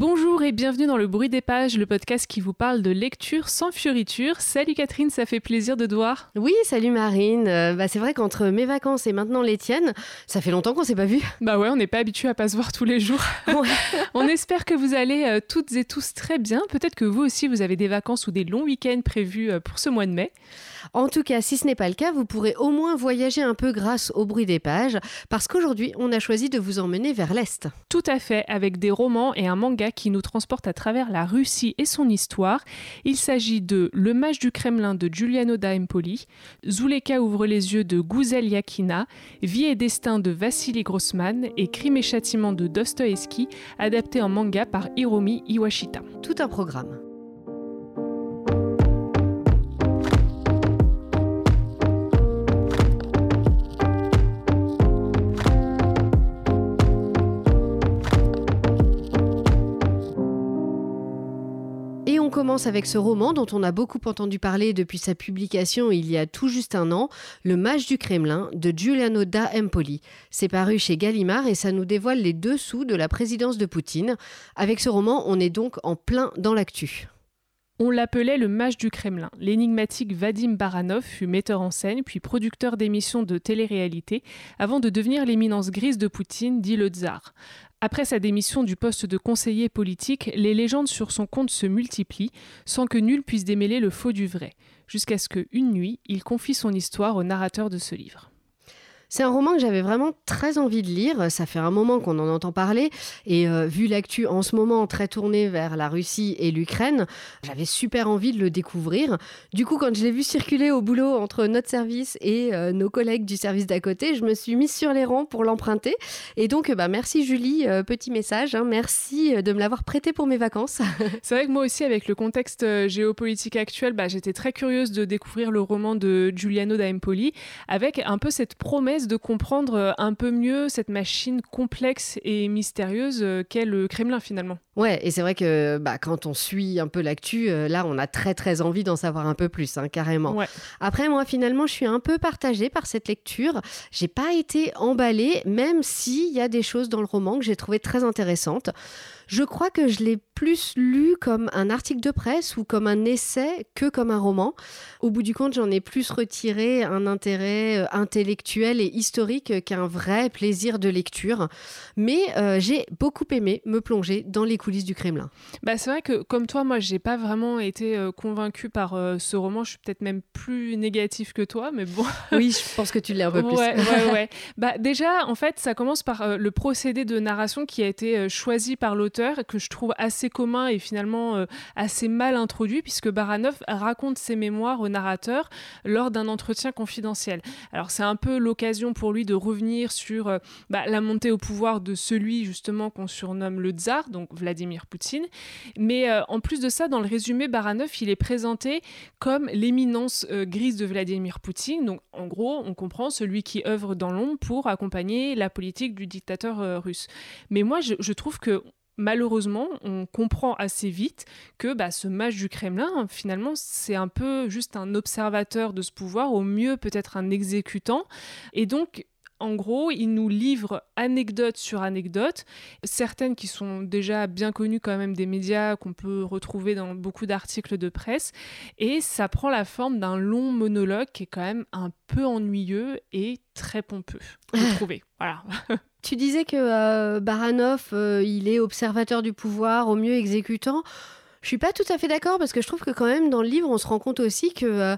Bonjour et bienvenue dans le bruit des pages, le podcast qui vous parle de lecture sans fioriture. Salut Catherine, ça fait plaisir de te voir. Oui, salut Marine. Euh, bah, c'est vrai qu'entre mes vacances et maintenant les tiennes, ça fait longtemps qu'on s'est pas vu. Bah ouais, on n'est pas habitué à pas se voir tous les jours. on espère que vous allez euh, toutes et tous très bien. Peut-être que vous aussi vous avez des vacances ou des longs week-ends prévus euh, pour ce mois de mai. En tout cas, si ce n'est pas le cas, vous pourrez au moins voyager un peu grâce au bruit des pages, parce qu'aujourd'hui, on a choisi de vous emmener vers l'Est. Tout à fait, avec des romans et un manga qui nous transportent à travers la Russie et son histoire. Il s'agit de Le Mage du Kremlin de Giuliano da Empoli, Zuleka ouvre les yeux de Gouzel Yakina, Vie et destin de Vassili Grossman et Crime et châtiment de Dostoevsky, adapté en manga par Hiromi Iwashita. Tout un programme. On commence avec ce roman dont on a beaucoup entendu parler depuis sa publication il y a tout juste un an, Le Mage du Kremlin de Giuliano da Empoli. C'est paru chez Gallimard et ça nous dévoile les dessous de la présidence de Poutine. Avec ce roman, on est donc en plein dans l'actu. On l'appelait le mage du Kremlin. L'énigmatique Vadim Baranov fut metteur en scène puis producteur d'émissions de télé-réalité avant de devenir l'éminence grise de Poutine, dit le tsar. Après sa démission du poste de conseiller politique, les légendes sur son compte se multiplient sans que nul puisse démêler le faux du vrai, jusqu'à ce que, une nuit, il confie son histoire au narrateur de ce livre. C'est un roman que j'avais vraiment très envie de lire. Ça fait un moment qu'on en entend parler. Et euh, vu l'actu en ce moment très tournée vers la Russie et l'Ukraine, j'avais super envie de le découvrir. Du coup, quand je l'ai vu circuler au boulot entre notre service et euh, nos collègues du service d'à côté, je me suis mise sur les rangs pour l'emprunter. Et donc, bah, merci Julie, euh, petit message. Hein. merci de me l'avoir prêté pour mes vacances. C'est vrai que moi aussi, avec le contexte géopolitique actuel, bah, j'étais très curieuse de découvrir le roman de Giuliano da Empoli avec un peu cette promesse de comprendre euh, un peu mieux cette machine complexe et mystérieuse euh, qu'est le Kremlin finalement. Ouais, et c'est vrai que bah, quand on suit un peu l'actu, euh, là, on a très très envie d'en savoir un peu plus, hein, carrément. Après, moi, finalement, je suis un peu partagée par cette lecture. J'ai pas été emballée, même s'il y a des choses dans le roman que j'ai trouvées très intéressantes. Je crois que je l'ai plus lu comme un article de presse ou comme un essai que comme un roman. Au bout du compte, j'en ai plus retiré un intérêt euh, intellectuel et historique qu'un vrai plaisir de lecture. Mais euh, j'ai beaucoup aimé me plonger dans les coulisses du Kremlin. Bah, c'est vrai que comme toi, moi, j'ai pas vraiment été euh, convaincue par ce roman. Je suis peut-être même plus négatif que toi, mais bon. oui, je pense que tu l'es un peu plus. Ouais, ouais, ouais. Bah, déjà, en fait, ça commence par le procédé de narration qui a été choisi par l'auteur que je trouve assez commun et finalement euh, assez mal introduit puisque Baranov raconte ses mémoires au narrateur lors d'un entretien confidentiel. Alors c'est un peu l'occasion pour lui de revenir sur euh, bah, la montée au pouvoir de celui justement qu'on surnomme le tsar, donc Vladimir Poutine. Mais euh, en plus de ça, dans le résumé, Baranov, il est présenté comme l'éminence grise de Vladimir Poutine. Donc en gros, on comprend celui qui œuvre dans l'ombre pour accompagner la politique du dictateur russe. Mais moi, je, je trouve que malheureusement, on comprend assez vite que bah, ce mage du Kremlin, finalement, c'est un peu juste un observateur de ce pouvoir, au mieux peut-être un exécutant. Et donc, en gros, il nous livre anecdote sur anecdote, certaines qui sont déjà bien connues quand même des médias qu'on peut retrouver dans beaucoup d'articles de presse, et ça prend la forme d'un long monologue qui est quand même un peu ennuyeux et très pompeux, je trouver. Voilà. Tu disais que euh, Baranov, euh, il est observateur du pouvoir, au mieux exécutant. Je suis pas tout à fait d'accord parce que je trouve que quand même dans le livre, on se rend compte aussi que euh,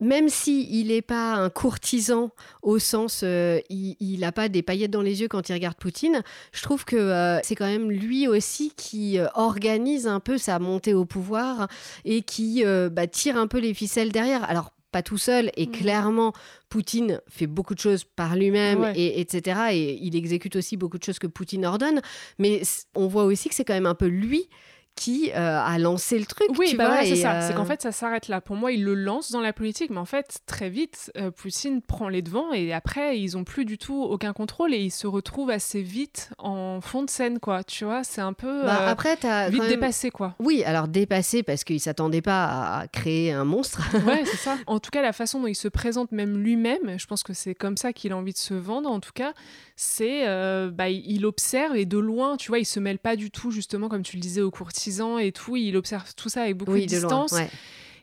même si il n'est pas un courtisan au sens il n'a pas des paillettes dans les yeux quand il regarde Poutine, je trouve que c'est quand même lui aussi qui organise un peu sa montée au pouvoir et qui bah, tire un peu les ficelles derrière. Alors pas tout seul. Et mm. clairement Poutine fait beaucoup de choses par lui-même et etc et il exécute aussi beaucoup de choses que Poutine ordonne. Mais on voit aussi que c'est quand même un peu lui qui a lancé le truc. Oui, tu bah vois, c'est ça. C'est qu'en fait, ça s'arrête là. Pour moi, il le lance dans la politique, mais en fait, très vite, Poutine prend les devants et après, ils ont plus du tout aucun contrôle et ils se retrouvent assez vite en fond de scène, quoi. Tu vois, c'est un peu bah, après, as vite dépassé, quoi. Oui, alors dépassé parce qu'il s'attendait pas à créer un monstre. ouais, c'est ça. En tout cas, la façon dont il se présente même lui-même, je pense que c'est comme ça qu'il a envie de se vendre. En tout cas, c'est euh, bah, il observe et de loin, tu vois, il se mêle pas du tout, justement, comme tu le disais, aux courtisans et tout. Il observe tout ça avec beaucoup de, distance.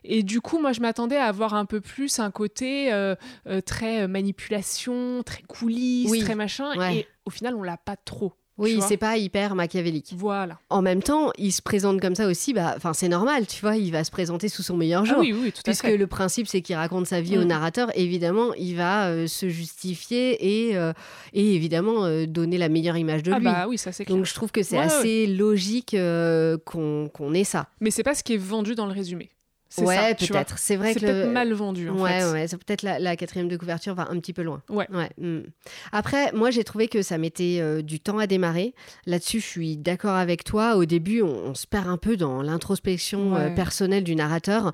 Et du coup, moi, je m'attendais à avoir un peu plus un côté euh, euh, très manipulation, très coulisses, très machin. Et au final, on l'a pas trop. Oui, c'est pas hyper machiavélique. Voilà. En même temps, il se présente comme ça aussi, bah, enfin c'est normal, tu vois, il va se présenter sous son meilleur jour. Ah oui, oui, tout Puisque le principe, c'est qu'il raconte sa vie au mm. narrateur. Évidemment, il va euh, se justifier et, euh, et évidemment euh, donner la meilleure image de ah lui. Bah oui, ça c'est Donc je trouve que c'est assez logique qu'on ait ça. Mais c'est pas ce qui est vendu dans le résumé. Ouais, peut-être. C'est vrai que. Peut-être mal vendu. En ouais, fait. ouais. C'est peut-être la, quatrième de couverture va un petit peu loin. Ouais. ouais. Hmm. Après, moi, j'ai trouvé que ça mettait euh, du temps à démarrer. Là-dessus, je suis d'accord avec toi. Au début, on, se perd un peu dans l'introspection euh, personnelle du narrateur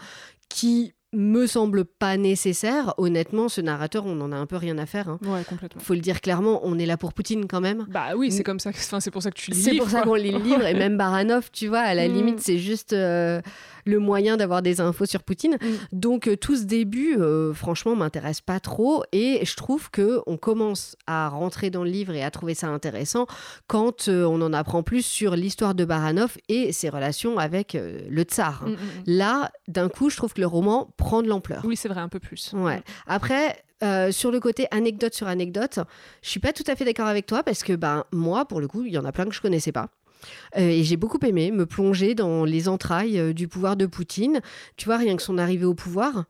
qui me semble pas nécessaire. Honnêtement, ce narrateur, on en a un peu rien à faire. Hein. Ouais, complètement. Faut le dire clairement, on est là pour Poutine quand même. Bah oui, c'est comme ça. Enfin, c'est pour ça que tu lis. C'est pour ça qu'on lit le livre et même Baranov, tu vois, à la hmm. limite, c'est juste. Euh, le moyen d'avoir des infos sur Poutine. Mm. Donc euh, tout ce début, euh, franchement, m'intéresse pas trop et je trouve que on commence à rentrer dans le livre et à trouver ça intéressant quand euh, on en apprend plus sur l'histoire de Baranov et ses relations avec le tsar. Mm, mm, Là, d'un coup, je trouve que le roman prend de l'ampleur. Oui, c'est vrai, un peu plus. Ouais. Après, sur le côté anecdote sur anecdote, je suis pas tout à fait d'accord avec toi parce que ben moi pour le coup il y en a plein que je connaissais pas. Euh, et j'ai beaucoup aimé me plonger dans les entrailles euh, du pouvoir de Poutine. Tu vois, rien que son arrivée au pouvoir.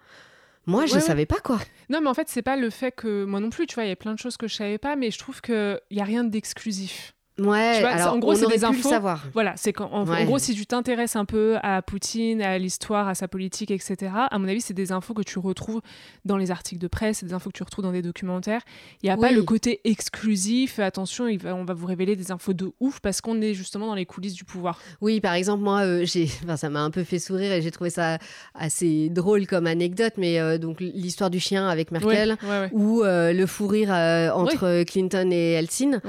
Moi, je ne savais pas quoi. Non, mais en fait, c'est pas le fait que moi non plus, tu vois, il y a plein de choses que je savais pas, mais je trouve qu'il n'y a rien d'exclusif. Ouais, alors en gros, c'est des infos. savoir. Voilà, c'est qu'en en, gros, si tu t'intéresses un peu à Poutine, à l'histoire, à sa politique, etc., à mon avis, c'est des infos que tu retrouves dans les articles de presse, c'est des infos que tu retrouves dans des documentaires. Il n'y a pas le côté exclusif, attention, il va, on va vous révéler des infos de ouf parce qu'on est justement dans les coulisses du pouvoir. Oui, par exemple, moi, euh, j'ai, enfin, ça m'a un peu fait sourire et j'ai trouvé ça assez drôle comme anecdote, mais euh, donc l'histoire du chien avec Merkel ou euh, le fou rire entre Clinton et Eltsine.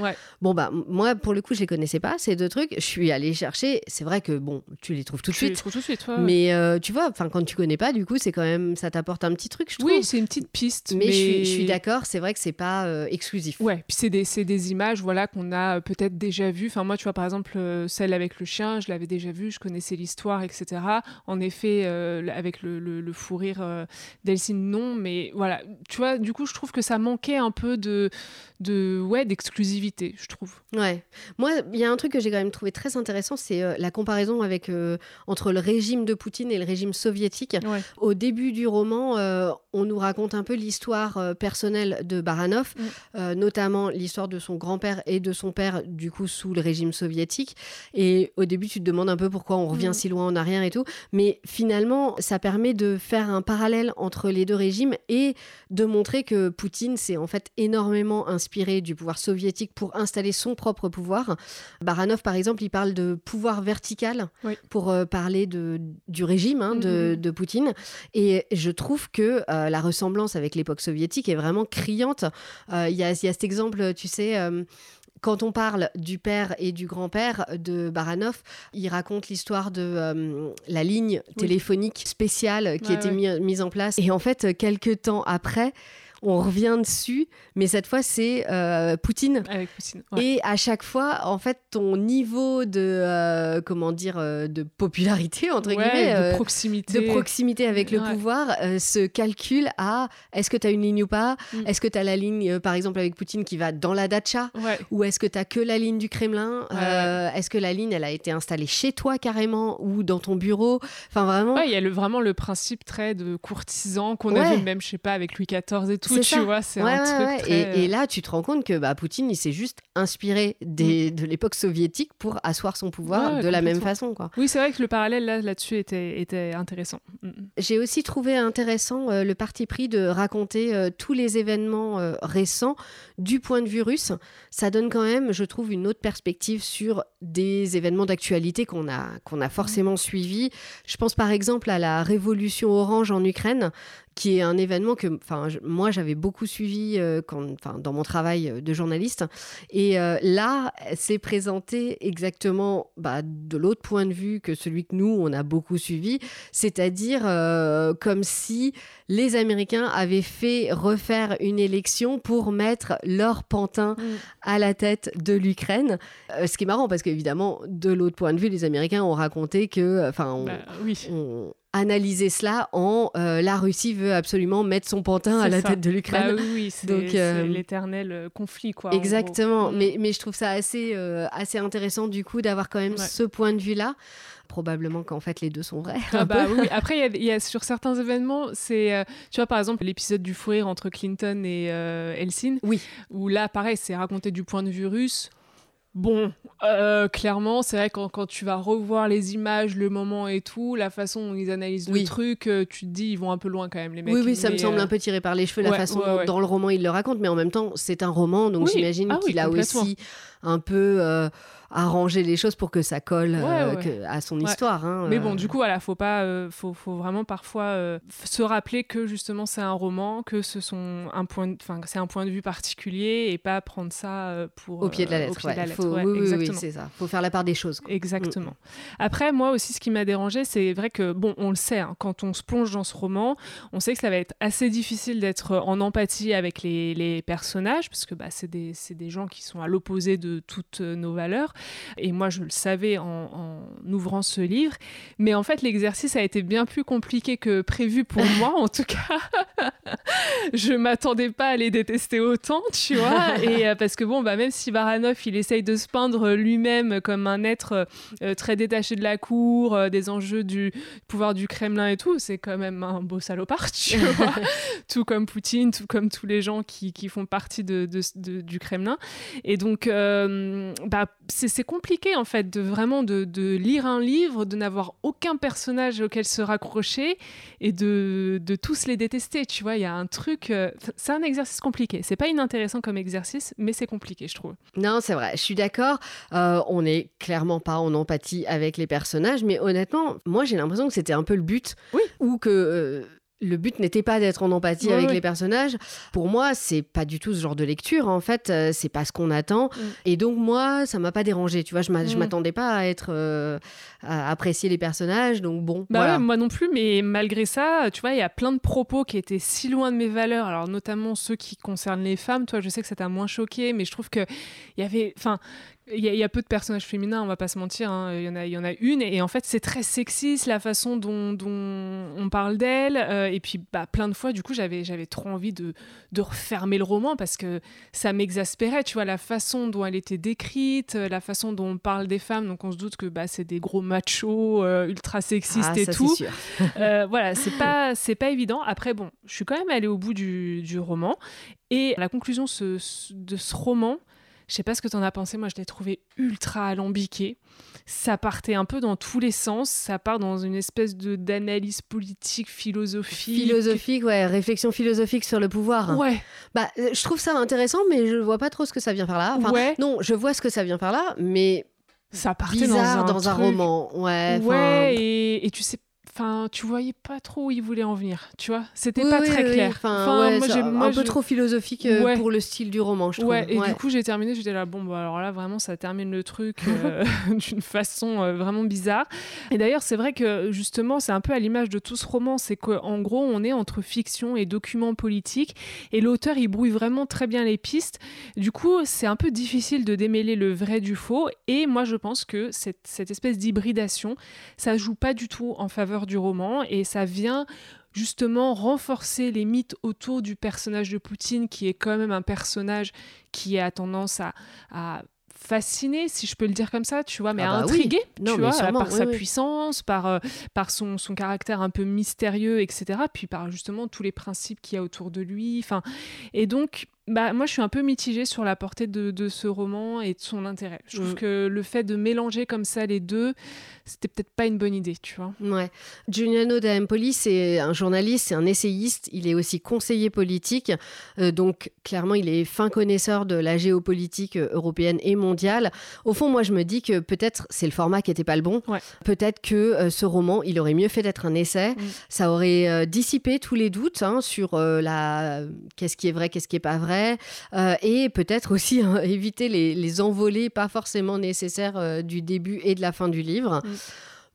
Bon, bah, moi, pour le coup, je les connaissais pas, ces deux trucs. Je suis allée chercher. C'est vrai que, bon, tu les trouves tout de suite. Les trouves tout de suite, Mais euh, tu vois, quand tu connais pas, du coup, c'est quand même, ça t'apporte un petit truc, je trouve. Oui, c'est une petite piste. Mais, Je, suis, d'accord, c'est vrai que c'est pas euh, exclusif. Ouais, puis c'est des, des, images voilà, qu'on a euh, peut-être déjà vues. Enfin, moi, tu vois, par exemple, celle avec le chien, je l'avais déjà vue, je connaissais l'histoire, etc. En effet, avec le, le, fou rire d'Elsine, non. Mais voilà, tu vois, du coup, je trouve que ça manquait un peu de, de ouais, d'exclusivité, je trouve. Ouais. Moi, il y a un truc que j'ai quand même trouvé très intéressant, c'est euh, la comparaison avec, euh, entre le régime de Poutine et le régime soviétique. Au début du roman, euh, on nous raconte un peu l'histoire personnelle de Baranov, mm. notamment l'histoire de son grand-père et de son père, du coup, sous le régime soviétique. Et au début, tu te demandes un peu pourquoi on revient mm. si loin en arrière et tout. Mais finalement, ça permet de faire un parallèle entre les deux régimes et de montrer que Poutine s'est en fait énormément inspiré du pouvoir soviétique pour installer son propre pouvoir. Baranov, par exemple, il parle de pouvoir vertical pour euh, parler de, du régime hein, mm-hmm. de, Poutine. Et je trouve que euh, la ressemblance avec l'époque soviétique est vraiment criante. Euh, il y, a, cet exemple, tu sais quand on parle du père et du grand-père de Baranov, il raconte l'histoire de la ligne téléphonique spéciale qui a été mise en place. Et en fait, quelques temps après, on revient dessus, mais cette fois c'est euh, Poutine. Avec Poutine. Et à chaque fois, en fait, ton niveau de euh, comment dire euh, de popularité entre guillemets, de proximité, de proximité avec le pouvoir, se calcule à est-ce que tu as une ligne ou pas? Mm. Est-ce que tu as la ligne, par exemple avec Poutine, qui va dans la dacha? Ou est-ce que tu as que la ligne du Kremlin? Est-ce que la ligne, elle a été installée chez toi carrément ou dans ton bureau? Enfin vraiment. il y a le, vraiment le principe très de courtisan qu'on avait même, je sais pas, avec Louis XIV et tout tout, tu vois. C'est un truc et, là, tu te rends compte que bah, Poutine, il s'est juste inspiré des, mm. de l'époque soviétique pour asseoir son pouvoir de la même façon. Quoi. Oui, c'est vrai que le parallèle là, là-dessus était, était intéressant. Mm, mm. J'ai aussi trouvé intéressant euh, le parti pris de raconter euh, tous les événements euh, récents du point de vue russe. Ça donne quand même, je trouve, une autre perspective sur des événements d'actualité qu'on a, qu'on a forcément suivis. Je pense par exemple à la révolution orange en Ukraine, qui est un événement que enfin, moi j'avais beaucoup suivi euh, quand, enfin, dans mon travail euh, de journaliste. Et euh, là, c'est présenté exactement bah, de l'autre point de vue que celui que nous, on a beaucoup suivi, c'est-à-dire comme si les Américains avaient fait refaire une élection pour mettre leur pantin mm. à la tête de l'Ukraine. ce qui est marrant parce qu'évidemment, de l'autre point de vue, les Américains ont raconté que, enfin, bah, oui analyser cela en euh, la Russie veut absolument mettre son pantin à la tête de l'Ukraine. Bah oui, c'est euh, l'éternel euh, conflit. Quoi, exactement, mm. mais, mais je trouve ça assez, assez intéressant du coup d'avoir quand même ce point de vue-là probablement qu'en fait les deux sont vrais. Ah bah oui. Après, il y, a sur certains événements, c'est, tu vois, par exemple, l'épisode du fou entre Clinton et Elsin, oui. où là, pareil, c'est raconté du point de vue russe. Bon, euh, clairement, c'est vrai quand, quand tu vas revoir les images, le moment et tout, la façon dont ils analysent le truc, euh, tu te dis ils vont un peu loin quand même les mecs. Oui, oui, ça me semble euh, un peu tiré par les cheveux la façon dont dans le roman ils le racontent, mais en même temps c'est un roman, donc j'imagine ah qu'il a aussi un peu arranger les choses pour que ça colle euh, à son histoire. Hein, Mais bon, euh. du coup, voilà, faut pas, euh, faut, faut, vraiment parfois se rappeler que justement c'est un roman, que ce sont un point, enfin c'est un point de vue particulier et pas prendre ça pour au pied de la lettre. oui, oui, c'est ça. Faut faire la part des choses. Exactement. Après, moi aussi, ce qui m'a dérangé, c'est vrai que bon, on le sait, hein, quand on se plonge dans ce roman, on sait que ça va être assez difficile d'être en empathie avec les, les personnages parce que bah, c'est des, des gens qui sont à l'opposé de toutes nos valeurs. Et moi, je le savais en, ouvrant ce livre. Mais en fait, l'exercice a été bien plus compliqué que prévu pour moi, en tout cas. je m'attendais pas à les détester autant, tu vois. Et euh, parce que bon, bah, même si Baranov, il essaye de se peindre lui-même comme un être euh, très détaché de la cour, euh, des enjeux du pouvoir du Kremlin et tout, c'est quand même un beau salopard, tu vois. tout comme Poutine, tout comme tous les gens qui, qui font partie de, de, du Kremlin. Et donc, bah, c'est c'est compliqué en fait de vraiment de, de lire un livre, de n'avoir aucun personnage auquel se raccrocher et de, de tous les détester. Tu vois, il y a un truc. Euh, c'est un exercice compliqué. C'est pas inintéressant comme exercice, mais c'est compliqué, je trouve. Non, c'est vrai. Je suis d'accord. Euh, on n'est clairement pas en empathie avec les personnages, mais honnêtement, moi j'ai l'impression que c'était un peu le but. Oui. Ou que. Euh, le but n'était pas d'être en empathie avec les personnages. Pour moi, c'est pas du tout ce genre de lecture. En fait, euh, c'est pas ce qu'on attend. Mm. Et donc moi, ça m'a pas dérangé. Tu vois, je mm. m'attendais pas à être euh, à apprécier les personnages. Donc bon. Bah moi non plus. Mais malgré ça, tu vois, il y a plein de propos qui étaient si loin de mes valeurs. Alors notamment ceux qui concernent les femmes. Toi, je sais que ça t'a moins choqué, mais je trouve que il y avait, enfin, il y, a peu de personnages féminins, on va pas se mentir. Hein. Il y en a, il y en a une, et, en fait, c'est très sexiste la façon dont, on parle d'elle. Euh, et puis, bah, plein de fois, du coup, j'avais, j'avais trop envie de, de refermer le roman parce que ça m'exaspérait. Tu vois, la façon dont elle était décrite, euh, la façon dont on parle des femmes. Donc, on se doute que bah, c'est des gros machos euh, ultra sexistes ah, et tout. Sûr. voilà, c'est pas, c'est pas évident. Après, bon, je suis quand même allée au bout du, du roman. Et la conclusion ce, de ce roman, je sais pas ce que tu en as pensé, moi je l'ai trouvé ultra alambiqué. Ça partait un peu dans tous les sens, ça part dans une espèce de d'analyse politique, philosophique. Philosophique, ouais, réflexion philosophique sur le pouvoir. Ouais. Bah, euh, je trouve ça intéressant, mais je vois pas trop ce que ça vient par là. Enfin, ouais. Non, je vois ce que ça vient par là, mais ça partait bizarre dans un, roman. Ouais. Ouais, et, et tu sais Enfin, tu voyais pas trop où il voulait en venir, tu vois. C'était pas très clair. Enfin, moi, j'ai un peu trop philosophique euh, pour le style du roman, je trouve. Ouais, et du coup, j'ai terminé, j'étais là, bon, bah, alors là, vraiment, ça termine le truc euh, d'une façon euh, vraiment bizarre. Et d'ailleurs, c'est vrai que justement, c'est un peu à l'image de tout ce roman, c'est qu'en gros, on est entre fiction et document politique, et l'auteur, il brouille vraiment très bien les pistes. Du coup, c'est un peu difficile de démêler le vrai du faux, et moi, je pense que cette, cette espèce d'hybridation, ça joue pas du tout en faveur du roman et ça vient justement renforcer les mythes autour du personnage de Poutine qui est quand même un personnage qui a tendance à, fasciné, si je peux le dire comme ça, tu vois, mais ah bah intrigué, tu vois, par sa puissance, par, euh, par son, son, caractère un peu mystérieux, etc. Puis par justement tous les principes qu'il y a autour de lui. Enfin, et donc, bah, moi, je suis un peu mitigée sur la portée de, de ce roman et de son intérêt. Je trouve mm. que le fait de mélanger comme ça les deux, c'était peut-être pas une bonne idée, tu vois. Ouais. Giuliano D'Ampoli, c'est un journaliste, c'est un essayiste, il est aussi conseiller politique, euh, donc clairement, il est fin connaisseur de la géopolitique euh, européenne et mondiale. Au fond, moi, je me dis que peut-être c'est le format qui n'était pas le bon. Peut-être que euh, ce roman, il aurait mieux fait d'être un essai. Mm. Ça aurait dissipé tous les doutes hein, sur la qu'est-ce qui est vrai, qu'est-ce qui est pas vrai euh, et peut-être aussi hein, éviter les, envolées pas forcément nécessaires euh, du début et de la fin du livre. Mm.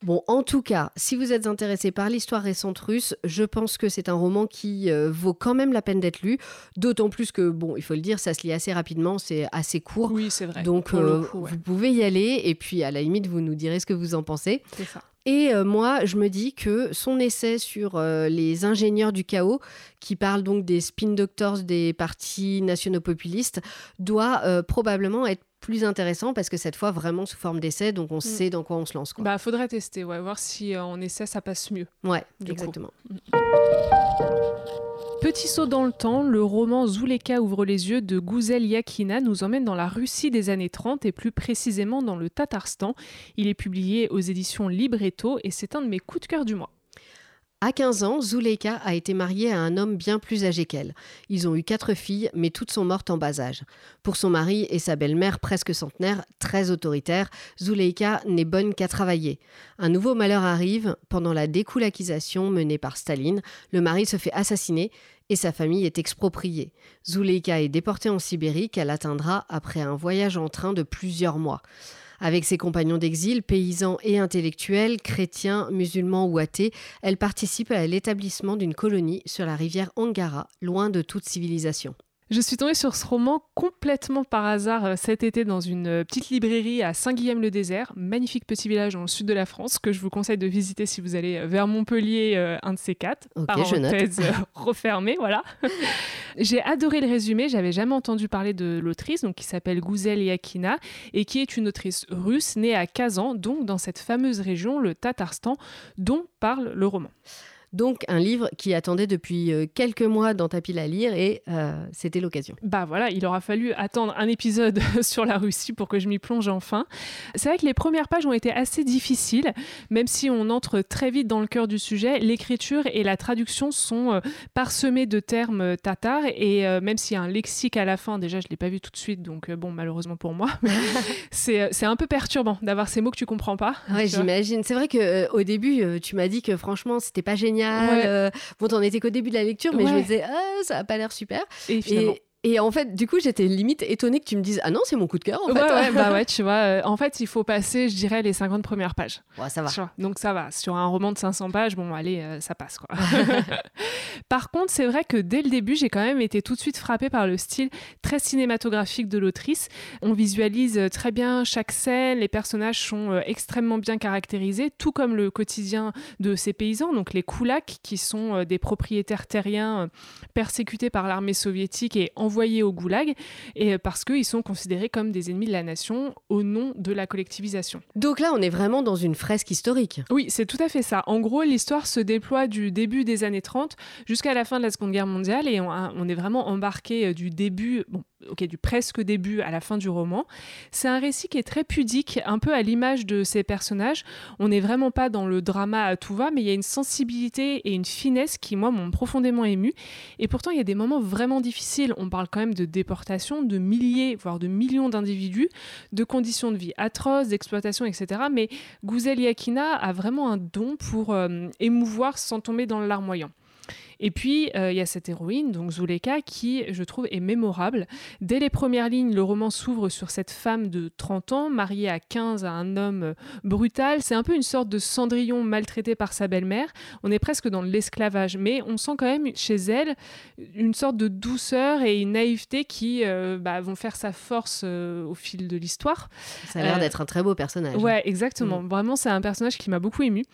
Bon, en tout cas, si vous êtes intéressé par l'histoire récente russe, je pense que c'est un roman qui euh, vaut quand même la peine d'être lu. D'autant plus que, bon, il faut le dire, ça se lit assez rapidement, c'est assez court. Oui, c'est vrai. Donc, vous pouvez y aller et puis à la limite, vous nous direz ce que vous en pensez. C'est ça. Et euh, moi, je me dis que son essai sur euh, les ingénieurs du chaos, qui parle donc des spin doctors des partis nationaux populistes, doit euh, probablement être plus intéressant parce que cette fois vraiment sous forme d'essai, donc on mm. sait dans quoi on se lance. Quoi. Bah, faudrait tester, ouais, voir si en essai ça passe mieux. Ouais, exactement. Mm. Petit saut dans le temps, le roman Zuleka ouvre les yeux de Gouzel Yakina nous emmène dans la Russie des années 30 et plus précisément dans le Tatarstan. Il est publié aux éditions Libretto et c'est un de mes coups de cœur du mois. À 15 ans, Zuleika a été mariée à un homme bien plus âgé qu'elle. Ils ont eu quatre filles, mais toutes sont mortes en bas âge. Pour son mari et sa belle-mère presque centenaire, très autoritaire, Zuleika n'est bonne qu'à travailler. Un nouveau malheur arrive. Pendant la découlakisation menée par Staline, le mari se fait assassiner et sa famille est expropriée. Zuleika est déportée en Sibérie qu'elle atteindra après un voyage en train de plusieurs mois. Avec ses compagnons d'exil, paysans et intellectuels, chrétiens, musulmans ou athées, elle participe à l'établissement d'une colonie sur la rivière Angara, loin de toute civilisation. Je suis tombée sur ce roman complètement par hasard euh, cet été dans une euh, petite librairie à Saint-Guillaume-le-Désert, magnifique petit village dans le sud de la France que je vous conseille de visiter si vous allez euh, vers Montpellier, un de ces quatre. Ok, Parenthèse refermée, voilà. J'ai adoré le résumé, j'avais jamais entendu parler de l'autrice, donc qui s'appelle Gouzel Yakina et qui est une autrice russe née à Kazan, donc dans cette fameuse région, le Tatarstan, dont parle le roman. Donc un livre qui attendait depuis euh, quelques mois dans ta pile à lire et euh, c'était l'occasion. Bah voilà, il aura fallu attendre un épisode sur la Russie pour que je m'y plonge enfin. C'est vrai que les premières pages ont été assez difficiles, même si on entre très vite dans le cœur du sujet. L'écriture et la traduction sont euh, parsemées de termes tatars et même s'il y a un lexique à la fin, déjà je l'ai pas vu tout de suite, donc bon malheureusement pour moi, c'est un peu perturbant d'avoir ces mots que tu comprends pas. Ouais, j'imagine. C'est vrai que au début tu m'as dit que franchement c'était pas génial euh, bon, t'en étais qu'au début de la lecture, mais je me disais, ah, ça a pas l'air super. Et finalement. Et en fait, du coup, j'étais limite étonnée que tu me dises Ah non, c'est mon coup de cœur. En fait. Ouais, bah ouais, tu vois. Euh, en fait, il faut passer, je dirais, les 50 premières pages. Ouais, ça va. Donc ça va. Sur un roman de 500 pages, bon, allez, euh, ça passe quoi. par contre, c'est vrai que dès le début, j'ai quand même été tout de suite frappée par le style très cinématographique de l'autrice. On visualise euh, très bien chaque scène, les personnages sont extrêmement bien caractérisés, tout comme le quotidien de ces paysans, donc les koulaks, qui sont des propriétaires terriens persécutés par l'armée soviétique et envoyés envoyés au goulag et euh, parce qu'ils sont considérés comme des ennemis de la nation au nom de la collectivisation. Donc là, on est vraiment dans une fresque historique. Oui, c'est tout à fait ça. En gros, l'histoire se déploie du début des années 30 jusqu'à la fin de la Seconde Guerre mondiale et on, est vraiment embarqué euh, du début, bon, ok, du presque début à la fin du roman. C'est un récit qui est très pudique, un peu à l'image de ces personnages. On n'est vraiment pas dans le drama à tout va, mais il y a une sensibilité et une finesse qui, moi, m'ont profondément ému. Et pourtant, il y a des moments vraiment difficiles. On parle quand même de déportation de milliers, voire de millions d'individus, de conditions de vie atroces, d'exploitation, etc. Mais Gouzel Yakina a vraiment un don pour euh, émouvoir sans tomber dans le larmoyant. Et puis, euh, il y a cette héroïne, donc Zuleka, qui, je trouve, est mémorable. Dès les premières lignes, le roman s'ouvre sur cette femme de 30 ans, mariée à 15 à un homme euh, brutal. C'est un peu une sorte de Cendrillon maltraité par sa belle-mère. On est presque dans l'esclavage, mais on sent quand même chez elle une sorte de douceur et une naïveté qui euh, bah, vont faire sa force au fil de l'histoire. Ça a l'air d'être un très beau personnage. Ouais, exactement. Mm. Vraiment, c'est un personnage qui m'a beaucoup ému.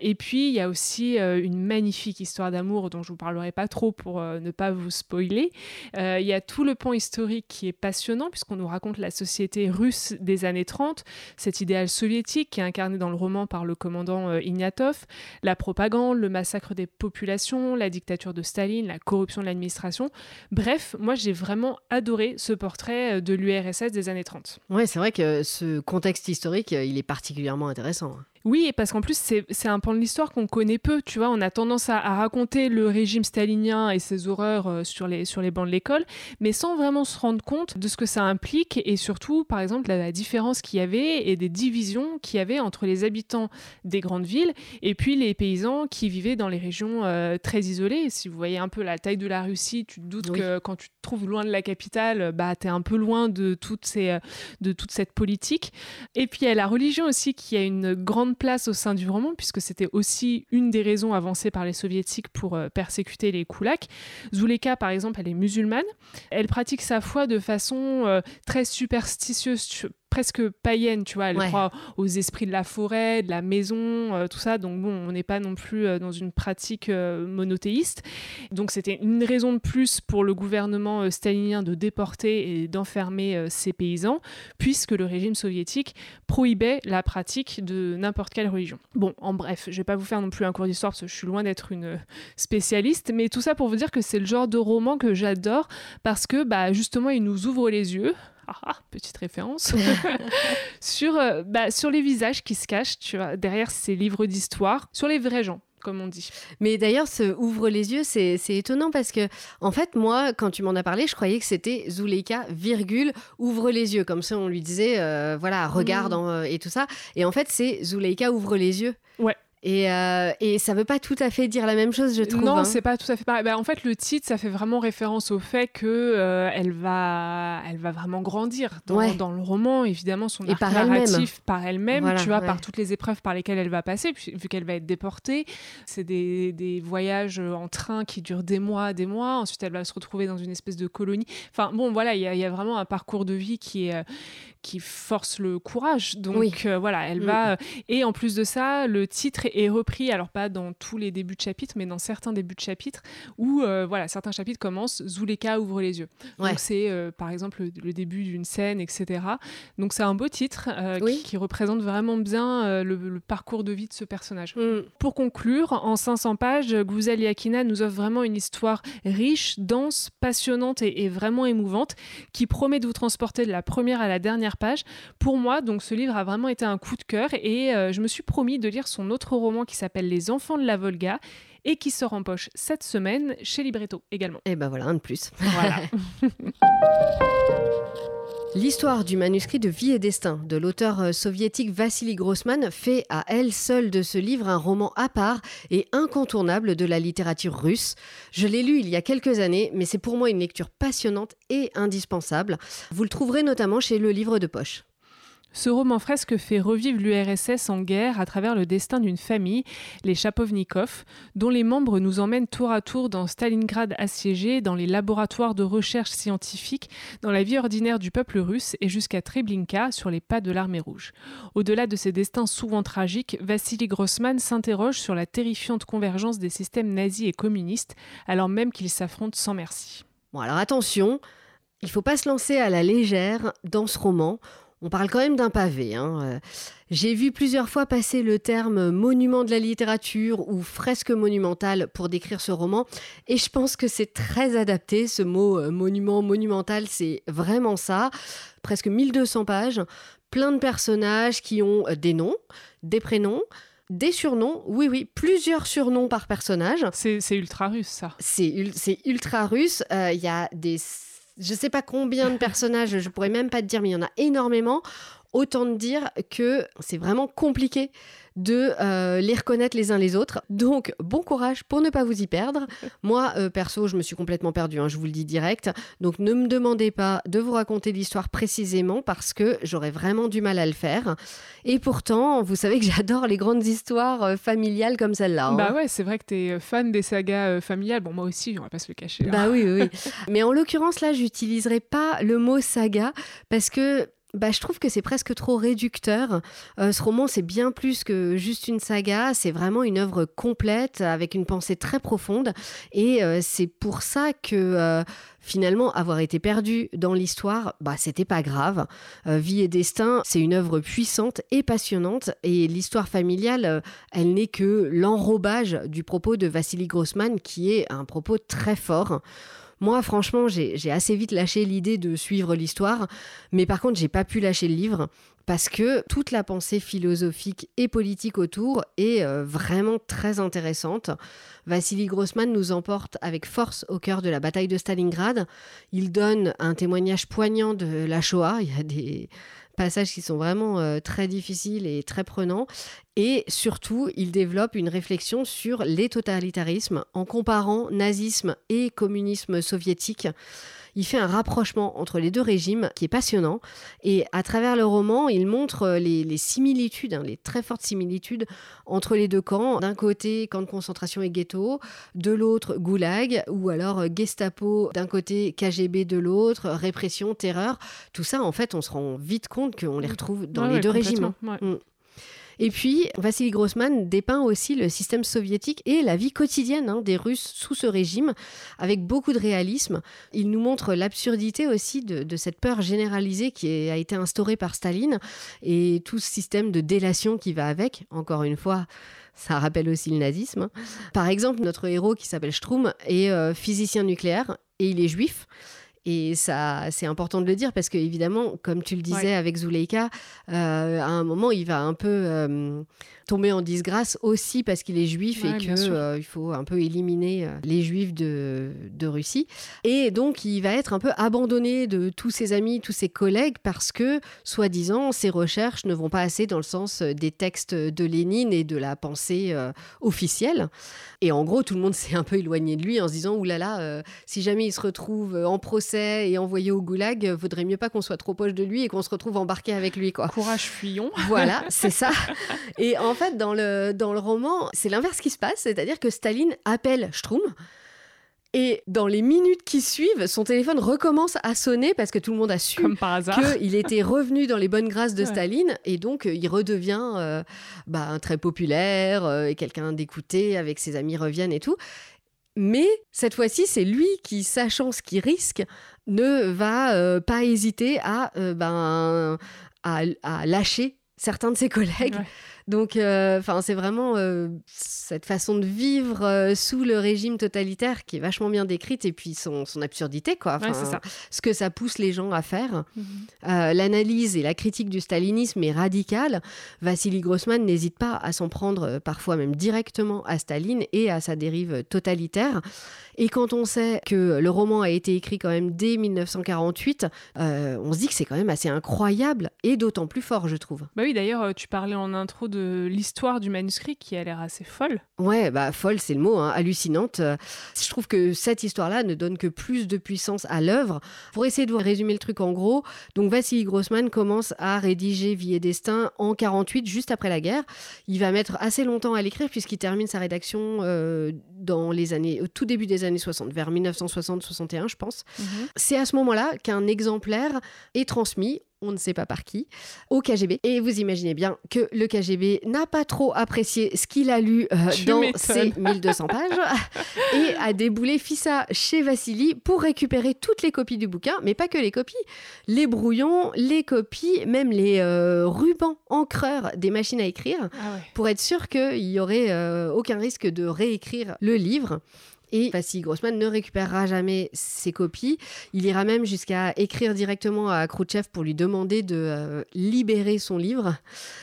Et puis, il y a aussi une magnifique histoire d'amour dont je vous parlerai pas trop pour ne pas vous spoiler. Il y a tout le pan historique qui est passionnant puisqu'on nous raconte la société russe des années 30, cet idéal soviétique qui est incarné dans le roman par le commandant Ignatov, la propagande, le massacre des populations, la dictature de Staline, la corruption de l'administration. Bref, moi j'ai vraiment adoré ce portrait de l'URSS des années 30. Ouais, c'est vrai que ce contexte historique, il est particulièrement intéressant. Oui, parce qu'en plus, c'est un pan de l'histoire qu'on connaît peu. Tu vois, on a tendance à, raconter le régime stalinien et ses horreurs euh, sur, les, sur les bancs de l'école, mais sans vraiment se rendre compte de ce que ça implique et surtout, par exemple, la, différence qu'il y avait et des divisions qu'il y avait entre les habitants des grandes villes et puis les paysans qui vivaient dans les régions euh, très isolées. Si vous voyez un peu la taille de la Russie, tu te doutes que quand tu te trouves loin de la capitale, bah, tu es un peu loin de, toutes ces, euh, de toute cette politique. Et puis, il y a la religion aussi qui a une grande place au sein du roman, puisque c'était aussi une des raisons avancées par les soviétiques pour euh, persécuter les koulaks. Zuleka, par exemple, elle est musulmane. Elle pratique sa foi de façon euh, très superstitieuse presque païenne, tu vois. Elle croit aux esprits de la forêt, de la maison, euh, tout ça. Donc bon, on n'est pas non plus euh, dans une pratique euh, monothéiste. Donc c'était une raison de plus pour le gouvernement stalinien de déporter et d'enfermer ces paysans, puisque le régime soviétique prohibait la pratique de n'importe quelle religion. Bon, en bref, je vais pas vous faire non plus un cours d'histoire parce que je suis loin d'être une spécialiste, mais tout ça pour vous dire que c'est le genre de roman que j'adore parce que bah justement il nous ouvre les yeux ah, ah, petite référence, sur, euh, bah, sur les visages qui se cachent tu vois, derrière ces livres d'histoire, sur les vrais gens comme on dit. Mais d'ailleurs, ce ouvre les yeux, c'est étonnant parce que, en fait, moi, quand tu m'en as parlé, je croyais que c'était Zuleika, virgule, ouvre les yeux. Comme ça, on lui disait, euh, voilà, regarde mmh. et tout ça. Et en fait, c'est Zuleika, ouvre les yeux. Ouais. Et, euh, et, ça veut pas tout à fait dire la même chose, je trouve. Non, hein. c'est pas tout à fait pareil. Bah, en fait, le titre, ça fait vraiment référence au fait que euh, elle va, elle va vraiment grandir dans, dans le roman. Évidemment, son arc narratif par elle-même, tu vois, par toutes les épreuves par lesquelles elle va passer, vu qu'elle va être déportée. C'est des, des, voyages en train qui durent des mois, des mois. Ensuite, elle va se retrouver dans une espèce de colonie. Enfin, bon, voilà, il y, y, a vraiment un parcours de vie qui est qui force le courage. Donc euh, voilà, elle mm. va. Et en plus de ça, le titre est repris, alors pas dans tous les débuts de chapitres, mais dans certains débuts de chapitres où euh, voilà, certains chapitres commencent Zuleka ouvre les yeux. Donc c'est euh, par exemple le, début d'une scène, etc. Donc c'est un beau titre qui, représente vraiment bien le, parcours de vie de ce personnage. Mm. Pour conclure, en 500 pages, Gouzel Yakina nous offre vraiment une histoire riche, dense, passionnante et vraiment émouvante qui promet de vous transporter de la première à la dernière page. Pour moi, donc ce livre a vraiment été un coup de cœur et euh, je me suis promis de lire son autre roman qui s'appelle Les Enfants de la Volga et qui sort en poche cette semaine chez Libretto également. Et ben voilà, un de plus. Voilà. L'histoire du manuscrit de Vie et Destin de l'auteur euh, soviétique Vassili Grossman fait à elle seule de ce livre un roman à part et incontournable de la littérature russe. Je l'ai lu il y a quelques années, mais c'est pour moi une lecture passionnante et indispensable. Vous le trouverez notamment chez Le Livre de Poche. Ce roman fresque fait revivre l'URSS en guerre à travers le destin d'une famille, les Chapovnikov, dont les membres nous emmènent tour à tour dans Stalingrad assiégé, dans les laboratoires de recherche scientifique, dans la vie ordinaire du peuple russe et jusqu'à Treblinka sur les pas de l'armée rouge. Au-delà de ces destins souvent tragiques, Vassili Grossman s'interroge sur la terrifiante convergence des systèmes nazis et communistes, alors même qu'ils s'affrontent sans merci. Bon alors attention, il faut pas se lancer à la légère dans ce roman. On parle quand même d'un pavé. Hein. Euh, j'ai vu plusieurs fois passer le terme monument de la littérature ou fresque monumentale pour décrire ce roman, et je pense que c'est très adapté, ce mot euh, monument, monumental, c'est vraiment ça. Presque 1200 pages, plein de personnages qui ont euh, des noms, des prénoms, des surnoms, oui, oui, plusieurs surnoms par personnage. C'est ultra russe, ça. C'est ultra russe. Il y a des je sais pas combien de personnages, je pourrais même pas te dire, mais il y en a énormément. Autant de dire que c'est vraiment compliqué de euh, les reconnaître les uns les autres. Donc, bon courage pour ne pas vous y perdre. Moi, euh, perso, je me suis complètement perdue, hein, je vous le dis direct. Donc, ne me demandez pas de vous raconter l'histoire précisément parce que j'aurais vraiment du mal à le faire. Et pourtant, vous savez que j'adore les grandes histoires euh, familiales comme celle-là. Hein. Bah ouais, c'est vrai que tu es fan des sagas familiales. Bon, moi aussi, on va pas se le cacher. Bah oui, oui. oui. Mais en l'occurrence, là, j'utiliserai pas le mot saga parce que bah, je trouve que c'est presque trop réducteur. Euh, ce roman, c'est bien plus que juste une saga, c'est vraiment une œuvre complète avec une pensée très profonde. Et euh, c'est pour ça que euh, finalement, avoir été perdu dans l'histoire, bah, c'était pas grave. Vie et destin, c'est une œuvre puissante et passionnante. Et l'histoire familiale, elle n'est que l'enrobage du propos de Vassili Grossman, qui est un propos très fort. Moi, franchement, j'ai assez vite lâché l'idée de suivre l'histoire, mais par contre, j'ai pas pu lâcher le livre parce que toute la pensée philosophique et politique autour est euh, vraiment très intéressante. Vassili Grossman nous emporte avec force au cœur de la bataille de Stalingrad. Il donne un témoignage poignant de la Shoah. Il y a des passages qui sont vraiment euh, très difficiles et très prenants. Et surtout, il développe une réflexion sur les totalitarismes en comparant nazisme et communisme soviétique il fait un rapprochement entre les deux régimes qui est passionnant. Et à travers le roman, il montre les, similitudes, hein, les très fortes similitudes entre les deux camps. D'un côté, camp de concentration et ghetto, de l'autre, goulag, ou alors Gestapo d'un côté, KGB de l'autre, répression, terreur. Tout ça, en fait, on se rend vite compte qu'on les retrouve dans les deux régimes. Mm. Et puis, Vassili Grossman dépeint aussi le système soviétique et la vie quotidienne hein, des Russes sous ce régime, avec beaucoup de réalisme. Il nous montre l'absurdité aussi de, cette peur généralisée qui a été instaurée par Staline et tout ce système de délation qui va avec, encore une fois. Ça rappelle aussi le nazisme. Par exemple, notre héros qui s'appelle Strum est euh, physicien nucléaire et il est juif. Et ça, c'est important de le dire parce que évidemment, comme tu le disais avec Zuleika, euh, à un moment, il va un peu euh, tomber en disgrâce aussi parce qu'il est juif et qu'il euh, il faut un peu éliminer euh, les juifs de, de, Russie. Et donc, il va être un peu abandonné de tous ses amis, tous ses collègues parce que, soi-disant, ses recherches ne vont pas assez dans le sens euh, des textes de Lénine et de la pensée officielle. Et en gros, tout le monde s'est un peu éloigné de lui en se disant Ouh là là, si jamais il se retrouve en procès et envoyé au goulag, vaudrait mieux pas qu'on soit trop proche de lui et qu'on se retrouve embarqué avec lui. Quoi. Courage, fuyons. Voilà, c'est ça. Et en fait, dans le, dans le roman, c'est l'inverse qui se passe, c'est-à-dire que Staline appelle Strum. Et dans les minutes qui suivent, son téléphone recommence à sonner parce que tout le monde a su qu'il était revenu dans les bonnes grâces de Staline et donc il redevient euh, bah, très populaire euh, et quelqu'un d'écouté avec ses amis reviennent et tout. Mais cette fois-ci, c'est lui qui, sachant ce qu'il risque, ne va euh, pas hésiter à, ben, à, à, lâcher certains de ses collègues. Donc, euh, enfin, c'est vraiment euh, cette façon de vivre euh, sous le régime totalitaire qui est vachement bien décrite et puis son, absurdité, quoi. ça. Ce que ça pousse les gens à faire. Mhm. L'analyse et la critique du stalinisme est radicale. Vassili Grossman n'hésite pas à s'en prendre parfois même directement à Staline et à sa dérive totalitaire. Et quand on sait que le roman a été écrit quand même dès 1948, euh, on se dit que c'est quand même assez incroyable et d'autant plus fort, je trouve. Bah oui, d'ailleurs, tu parlais en intro de l'histoire du manuscrit qui a l'air assez folle. Ouais, bah folle, c'est le mot, hein, hallucinante. Je trouve que cette histoire-là ne donne que plus de puissance à l'œuvre. Pour essayer de vous résumer le truc en gros, donc Vassili Grossman commence à rédiger Vie et Destin en 48, juste après la guerre. Il va mettre assez longtemps à l'écrire puisqu'il termine sa rédaction euh, dans les années, au tout début des années années 60, vers 1960-61, je pense. Mhm. C'est à ce moment-là qu'un exemplaire est transmis on ne sait pas par qui, au KGB. Et vous imaginez bien que le KGB n'a pas trop apprécié ce qu'il a lu euh, dans ces 1200 pages et a déboulé Fissa chez Vassili pour récupérer toutes les copies du bouquin, mais pas que les copies, les brouillons, les copies, même les euh, rubans encreurs des machines à écrire, ah pour être sûr qu'il n'y aurait euh, aucun risque de réécrire le livre. Et Vassili Grossman ne récupérera jamais ses copies. Il ira même jusqu'à écrire directement à Khrouchtchev pour lui demander de euh, libérer son livre.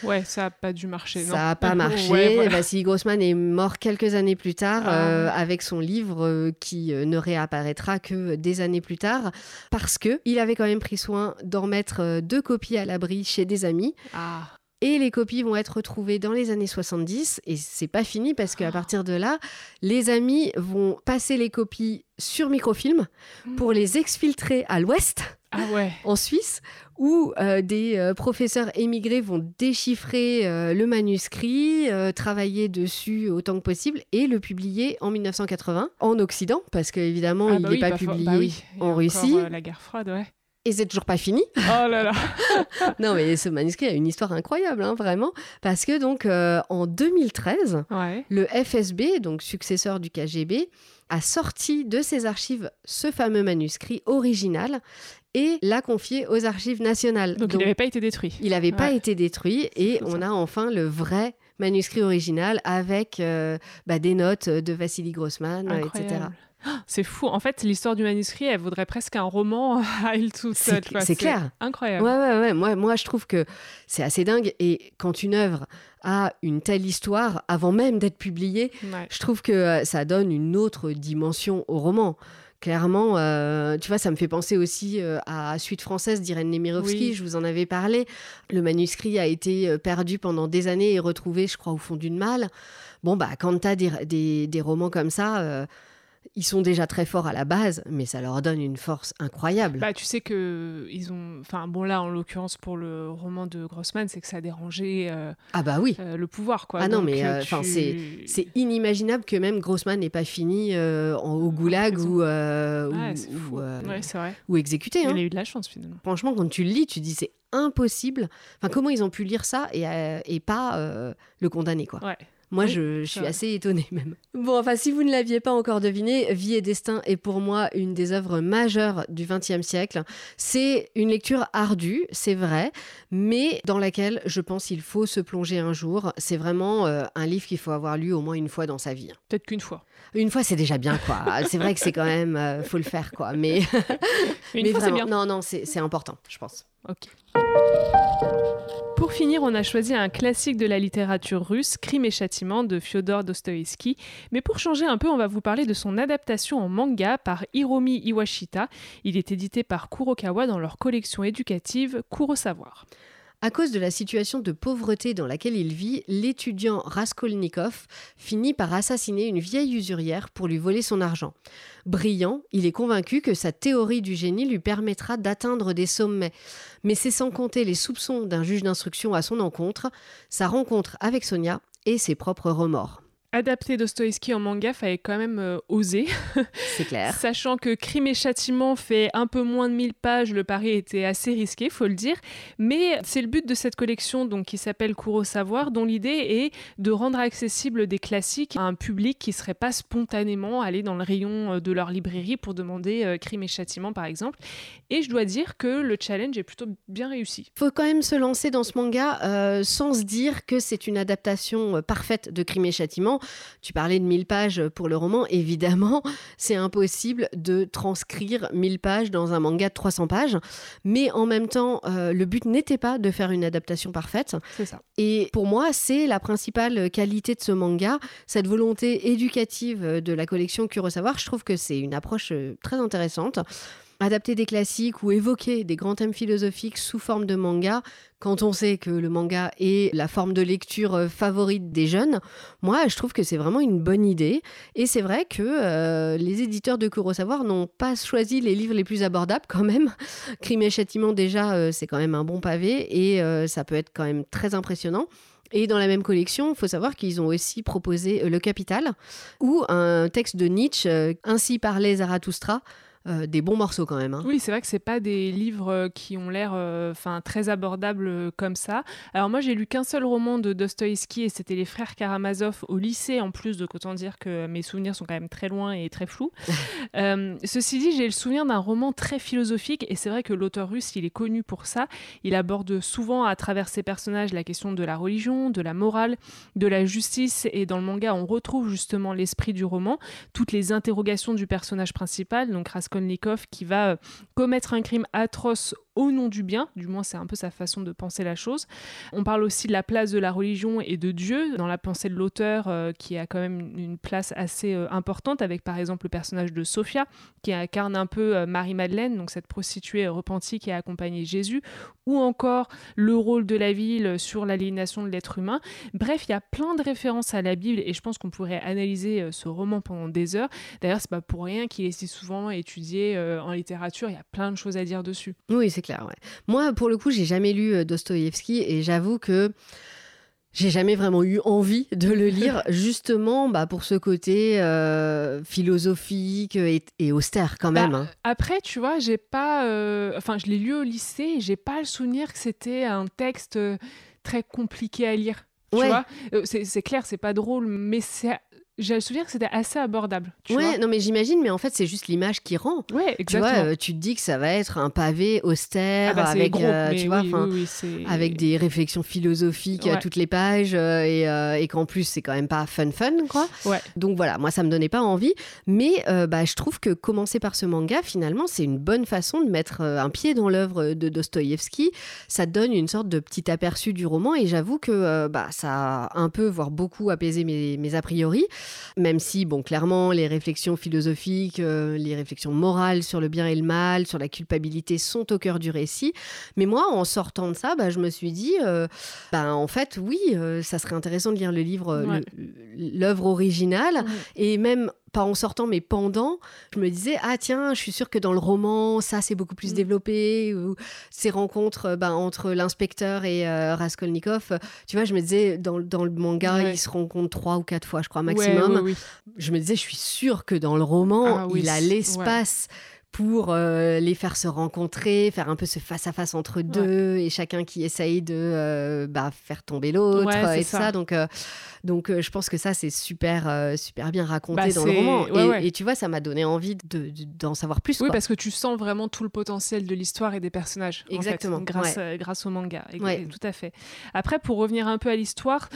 Ouais, ça n'a pas dû marcher. Ça n'a pas marché. Vassili Grossman est mort quelques années plus tard ah. euh, avec son livre euh, qui ne réapparaîtra que des années plus tard parce que il avait quand même pris soin d'en mettre deux copies à l'abri chez des amis. Ah. Et les copies vont être retrouvées dans les années 70 et c'est pas fini parce qu'à partir de là, les amis vont passer les copies sur microfilm pour les exfiltrer à l'ouest. Ah ouais. en Suisse, où euh, des euh, professeurs émigrés vont déchiffrer euh, le manuscrit, travailler dessus autant que possible et le publier en 1980 en Occident, parce qu'évidemment, ah il n'est bah pas bah publié bah en Russie. la guerre froide, ouais. Et c'est toujours pas fini. Oh là là Non, mais ce manuscrit a une histoire incroyable, hein, vraiment, parce que donc euh, en 2013, le FSB, donc successeur du KGB, a sorti de ses archives ce fameux manuscrit original et l'a confié aux archives nationales. Donc, il n'avait pas été détruit. Il n'avait pas été détruit et on a enfin le vrai manuscrit original avec euh, bah, des notes de Vassili Grossman, etc. C'est fou. En fait, l'histoire du manuscrit, elle vaudrait presque un roman à elle toute seule. C'est clair. Incroyable. Ouais, ouais, ouais. Moi, moi, je trouve que c'est assez dingue. Et quand une œuvre a une telle histoire, avant même d'être publiée, je trouve que euh, ça donne une autre dimension au roman. Clairement, euh, tu vois, ça me fait penser aussi euh, à Suite française d'Irène Nemirovsky, je vous en avais parlé. Le manuscrit a été perdu pendant des années et retrouvé, je crois, au fond d'une malle. Bon, bah, quand tu as des, des, des, romans comme ça, ils sont déjà très forts à la base, mais ça leur donne une force incroyable. Bah, tu sais que ils ont, enfin bon là en l'occurrence pour le roman de Grossman, c'est que ça a dérangé. Euh, ah bah oui. Euh, le pouvoir quoi. Ah non mais euh, enfin c'est c'est inimaginable que même Grossman n'ait pas fini en, au goulag ou ou, ou, exécuté. Il hein. a eu de la chance finalement. Franchement quand tu le lis, tu dis c'est impossible. Enfin comment ils ont pu lire ça et, et pas le condamner quoi. Ouais. Moi, je, suis assez étonnée même. Bon, enfin, si vous ne l'aviez pas encore deviné, Vie et Destin est pour moi une des œuvres majeures du XXe siècle. C'est une lecture ardue, c'est vrai, mais dans laquelle je pense qu'il faut se plonger un jour. C'est vraiment euh, un livre qu'il faut avoir lu au moins une fois dans sa vie. Peut-être qu'une fois. Une fois, c'est déjà bien, quoi. c'est vrai que c'est quand même, euh, faut le faire, quoi. Mais, une fois, c'est bien. Non, non, c'est important, je pense. Ok. Pour finir, on a choisi un classique de la littérature russe, Crime et châtiment de Fyodor Dostoïevski. Mais pour changer un peu, on va vous parler de son adaptation en manga par Hiromi Iwashita. Il est édité par Kurokawa dans leur collection éducative Kuro Savoir. À cause de la situation de pauvreté dans laquelle il vit, l'étudiant Raskolnikov finit par assassiner une vieille usurière pour lui voler son argent. Brillant, il est convaincu que sa théorie du génie lui permettra d'atteindre des sommets. Mais c'est sans compter les soupçons d'un juge d'instruction à son encontre, sa rencontre avec Sonia et ses propres remords. Adapter Dostoïevski en manga fallait quand même euh, oser. C'est clair. Sachant que Crime et Châtiment fait un peu moins de 1000 pages, le pari était assez risqué, faut le dire. Mais c'est le but de cette collection donc, qui s'appelle Kuro Savoir, dont l'idée est de rendre accessible des classiques à un public qui ne serait pas spontanément allé dans le rayon euh, de leur librairie pour demander euh, Crime et Châtiment, par exemple. Et je dois dire que le challenge est plutôt bien réussi. Faut quand même se lancer dans ce manga sans se dire que c'est une adaptation parfaite de Crime et Châtiment tu parlais de 1000 pages pour le roman. Évidemment, c'est impossible de transcrire 1000 pages dans un manga de 300 pages. Mais en même temps, euh, le but n'était pas de faire une adaptation parfaite. C'est ça. Et pour moi, c'est la principale qualité de ce manga, cette volonté éducative de la collection Savoir. Je trouve que c'est une approche euh, très intéressante. Adapter des classiques ou évoquer des grands thèmes philosophiques sous forme de manga, quand on sait que le manga est la forme de lecture euh, favorite des jeunes, moi je trouve que c'est vraiment une bonne idée. Et c'est vrai que euh, les éditeurs de Kurosawa n'ont pas choisi les livres les plus abordables quand même. Crime et châtiment déjà, euh, c'est quand même un bon pavé et ça peut être quand même très impressionnant. Et dans la même collection, il faut savoir qu'ils ont aussi proposé Le Capital ou un texte de Nietzsche, Ainsi parlait Zarathustra, euh, des bons morceaux quand même. Hein. Oui, c'est vrai que c'est pas des livres euh, qui ont l'air euh, très abordables comme ça. Alors moi, j'ai lu qu'un seul roman de Dostoïevski et c'était Les Frères Karamazov au lycée en plus, de autant dire que mes souvenirs sont quand même très loin et très flous. ceci dit, j'ai le souvenir d'un roman très philosophique et c'est vrai que l'auteur russe, il est connu pour ça. Il aborde souvent à travers ses personnages la question de la religion, de la morale, de la justice et dans le manga, on retrouve justement l'esprit du roman, toutes les interrogations du personnage principal, donc Qui va euh, commettre un crime atroce au nom du bien, du moins c'est un peu sa façon de penser la chose. On parle aussi de la place de la religion et de Dieu dans la pensée de l'auteur euh, qui a quand même une place assez euh, importante avec par exemple le personnage de Sophia qui incarne un peu Marie-Madeleine, donc cette prostituée repentie qui a accompagné Jésus, ou encore le rôle de la ville sur l'aliénation de l'être humain. Bref, il y a plein de références à la Bible et je pense qu'on pourrait analyser ce roman pendant des heures. D'ailleurs, c'est pas pour rien qu'il est si souvent étudié euh, en littérature, il y a plein de choses à dire dessus. Oui, c'est clair. Moi, pour le coup, j'ai jamais lu euh, Dostoïevski et j'avoue que J'ai jamais vraiment eu envie de le lire, justement bah, pour ce côté euh, philosophique et, austère quand même. Bah, hein. Après, tu vois, j'ai pas. Euh, enfin, je l'ai lu au lycée et j'ai pas le souvenir que c'était un texte très compliqué à lire. Tu vois, c'est clair, c'est pas drôle, mais c'est j'ai le souvenir que c'était assez abordable. Tu ouais, non mais j'imagine, mais en fait c'est juste l'image qui rend. Ouais, exactement. Tu vois, euh, tu te dis que ça va être un pavé austère ah bah, avec, euh, tu vois, avec des réflexions philosophiques à toutes les pages euh, et, et qu'en plus c'est quand même pas fun fun quoi. Ouais. Donc voilà, moi ça me donnait pas envie, mais bah je trouve que commencer par ce manga finalement c'est une bonne façon de mettre un pied dans l'œuvre de Dostoïevski. Ça donne une sorte de petit aperçu du roman et j'avoue que bah ça a un peu voire beaucoup apaisé mes, mes a priori. Même si, bon, clairement, les réflexions philosophiques, euh, les réflexions morales sur le bien et le mal, sur la culpabilité sont au cœur du récit. Mais moi, en sortant de ça, bah, je me suis dit, euh, bah, en fait, oui, euh, ça serait intéressant de lire le livre, l'œuvre originale. Et même pas en sortant, mais pendant, je me disais, ah tiens, je suis sûre que dans le roman, ça c'est beaucoup plus mm. développé, ou ces rencontres euh, ben, entre l'inspecteur et euh, Raskolnikov, tu vois, je me disais, dans, dans le manga, ils se rencontrent trois ou quatre fois, je crois, maximum. je me disais, je suis sûre que dans le roman, ah il a l'espace pour euh, les faire se rencontrer, faire un peu ce face-à-face entre deux, et chacun qui essaye de bah, faire tomber l'autre, et ça. Donc, donc euh, je pense que ça, c'est super, euh, super bien raconté bah, dans le roman. et, tu vois, ça m'a donné envie d'en de, savoir plus. Oui, parce que tu sens vraiment tout le potentiel de l'histoire et des personnages. Exactement. grâce, euh, grâce au manga. Tout à fait. Après, pour revenir un peu à l'histoire,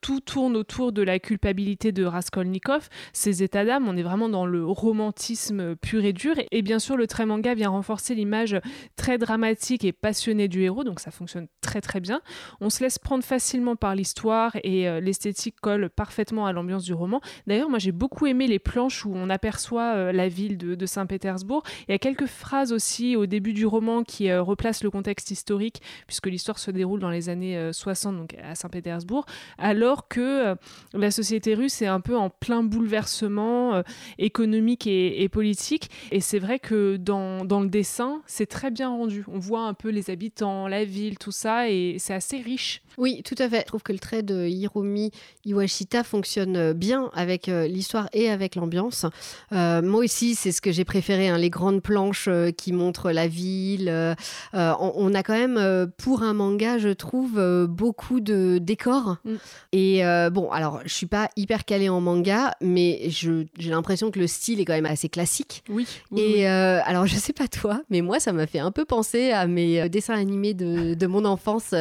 tout tourne autour de la culpabilité de Raskolnikov, ses états d'âme. On est vraiment dans le romantisme pur et dur. Et, bien sûr, le trait manga vient renforcer l'image très dramatique et passionnée du héros. Donc ça fonctionne très très bien. On se laisse prendre facilement par l'histoire et l'esthétique colle parfaitement à l'ambiance du roman. D'ailleurs, moi j'ai beaucoup aimé les planches où on aperçoit euh, la ville de, Saint-Pétersbourg. Il y a quelques phrases aussi au début du roman qui euh, replacent le contexte historique, puisque l'histoire se déroule dans les années 60, euh, donc à Saint-Pétersbourg, alors que la société russe est un peu en plein bouleversement économique et, politique. Et c'est vrai que dans, dans le dessin, c'est très bien rendu. On voit un peu les habitants, la ville, tout ça, et c'est assez riche. Oui, tout à fait. Je trouve que le trait de Hiromi Iwashita fonctionne euh, bien avec euh, l'histoire et avec l'ambiance. Euh, moi aussi, c'est ce que j'ai préféré, hein, les grandes planches qui montrent la ville. On, a quand même, pour un manga, je trouve, beaucoup de décors. Mm. Et bon, alors, je suis pas hyper calée en manga, mais j'ai l'impression que le style est quand même assez classique. Oui. et alors, je sais pas toi, mais moi, ça m'a fait un peu penser à mes dessins animés de, de mon enfance,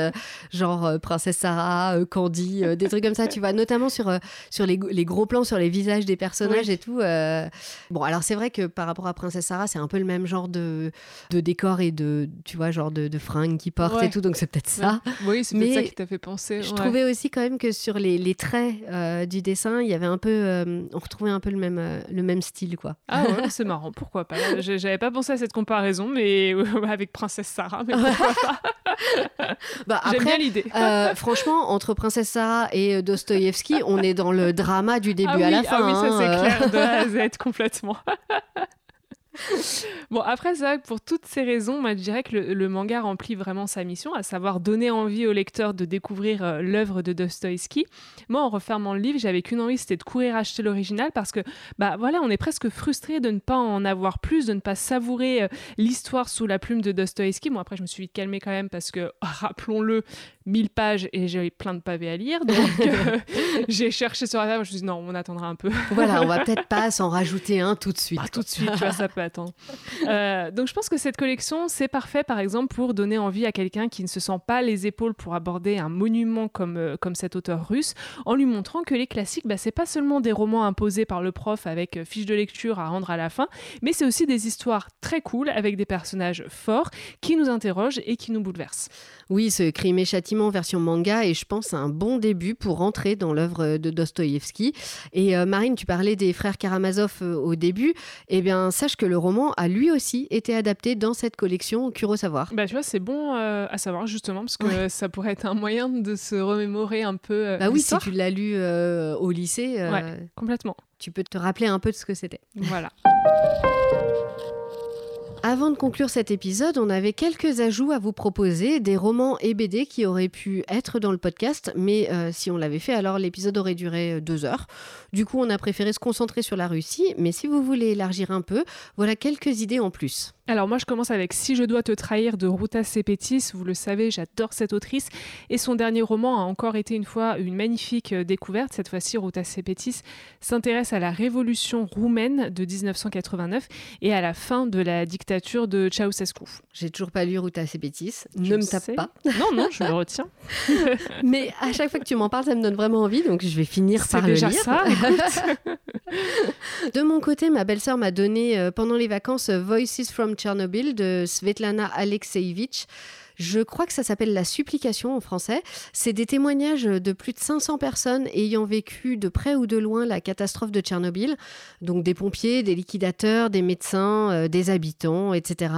genre Princesse Sarah, Candy, des trucs comme ça, tu vois notamment sur, euh, sur les, les, gros plans, sur les visages des personnages et tout. Euh. Bon, alors c'est vrai que par rapport à Princesse Sarah, c'est un peu le même genre de, de décor et de, tu vois, genre de, de fringues qu'ils portent et tout, donc c'est peut-être ça. Oui, c'est peut-être ça qui t'a fait penser. Je trouvais aussi quand même que sur les, les traits euh, du dessin, il y avait un peu, on retrouvait un peu le même, le même style, quoi. Ah ouais, c'est marrant, pourquoi pas J'avais pas pensé à cette comparaison, mais avec Princesse Sarah, mais pourquoi pas bah, J'aime bien l'idée. franchement, entre Princesse Sarah et On est dans le drama du début ah à la fin. Ah oui, ça c'est hein, clair, de A à Z complètement. bon, après, ça, pour toutes ces raisons, moi, je dirais que le, manga remplit vraiment sa mission, à savoir donner envie au lecteur de découvrir euh, l'œuvre de Dostoïevski. Moi, en refermant le livre, j'avais qu'une envie, c'était de courir acheter l'original parce que, bah voilà, on est presque frustré de ne pas en avoir plus, de ne pas savourer euh, l'histoire sous la plume de Dostoïevski. Bon, après, je me suis vite calmée quand même parce que, rappelons-le, 1000 pages et j'ai plein de pavés à lire. Donc, euh, j'ai cherché sur la table, je me suis dit non, on attendra un peu. voilà, on va peut-être pas s'en rajouter un tout de suite. Tout de suite, tu vois, ça peut attendre. Euh, donc, je pense que cette collection, c'est parfait, par exemple, pour donner envie à quelqu'un qui ne se sent pas les épaules pour aborder un monument comme, euh, comme cet auteur russe, en lui montrant que les classiques, bah, c'est pas seulement des romans imposés par le prof avec fiche de lecture à rendre à la fin, mais c'est aussi des histoires très cool avec des personnages forts qui nous interrogent et qui nous bouleversent. Oui, ce crime et châtiment version manga et je pense un bon début pour rentrer dans l'œuvre de Dostoïevski. Et euh, Marine, tu parlais des frères Karamazov euh, au début. Eh bien, sache que le roman a lui aussi été adapté dans cette collection Kurosawa. Bah, tu vois, c'est bon euh, à savoir justement parce que ça pourrait être un moyen de se remémorer un peu. bah oui, si tu l'as lu au lycée. complètement. Tu peux te rappeler un peu de ce que c'était. Voilà. Avant de conclure cet épisode, on avait quelques ajouts à vous proposer, des romans et BD qui auraient pu être dans le podcast, mais euh, si on l'avait fait, alors l'épisode aurait duré euh, deux heures. Du coup, on a préféré se concentrer sur la Russie, mais si vous voulez élargir un peu, voilà quelques idées en plus. Alors moi je commence avec Si je dois te trahir de Ruta Sepetys, vous le savez, j'adore cette autrice et son dernier roman a encore été une fois une magnifique euh, découverte. Cette fois-ci Ruta Sepetys s'intéresse à la révolution roumaine de 1989 et à la fin de la dictature de Ceausescu. J'ai toujours pas lu Ruta Sepetys, ne me tape pas. Non non, je le retiens. Mais à chaque fois que tu m'en parles, ça me donne vraiment envie donc je vais finir par le lire. ça. de mon côté, ma belle-sœur m'a donné euh, pendant les vacances euh, Voices from Chernobyl de Svetlana Alexeyevich. Je crois que ça s'appelle La supplication en français. C'est des témoignages de plus de 500 personnes ayant vécu de près ou de loin la catastrophe de Tchernobyl. Donc des pompiers, des liquidateurs, des médecins, euh, des habitants, etc.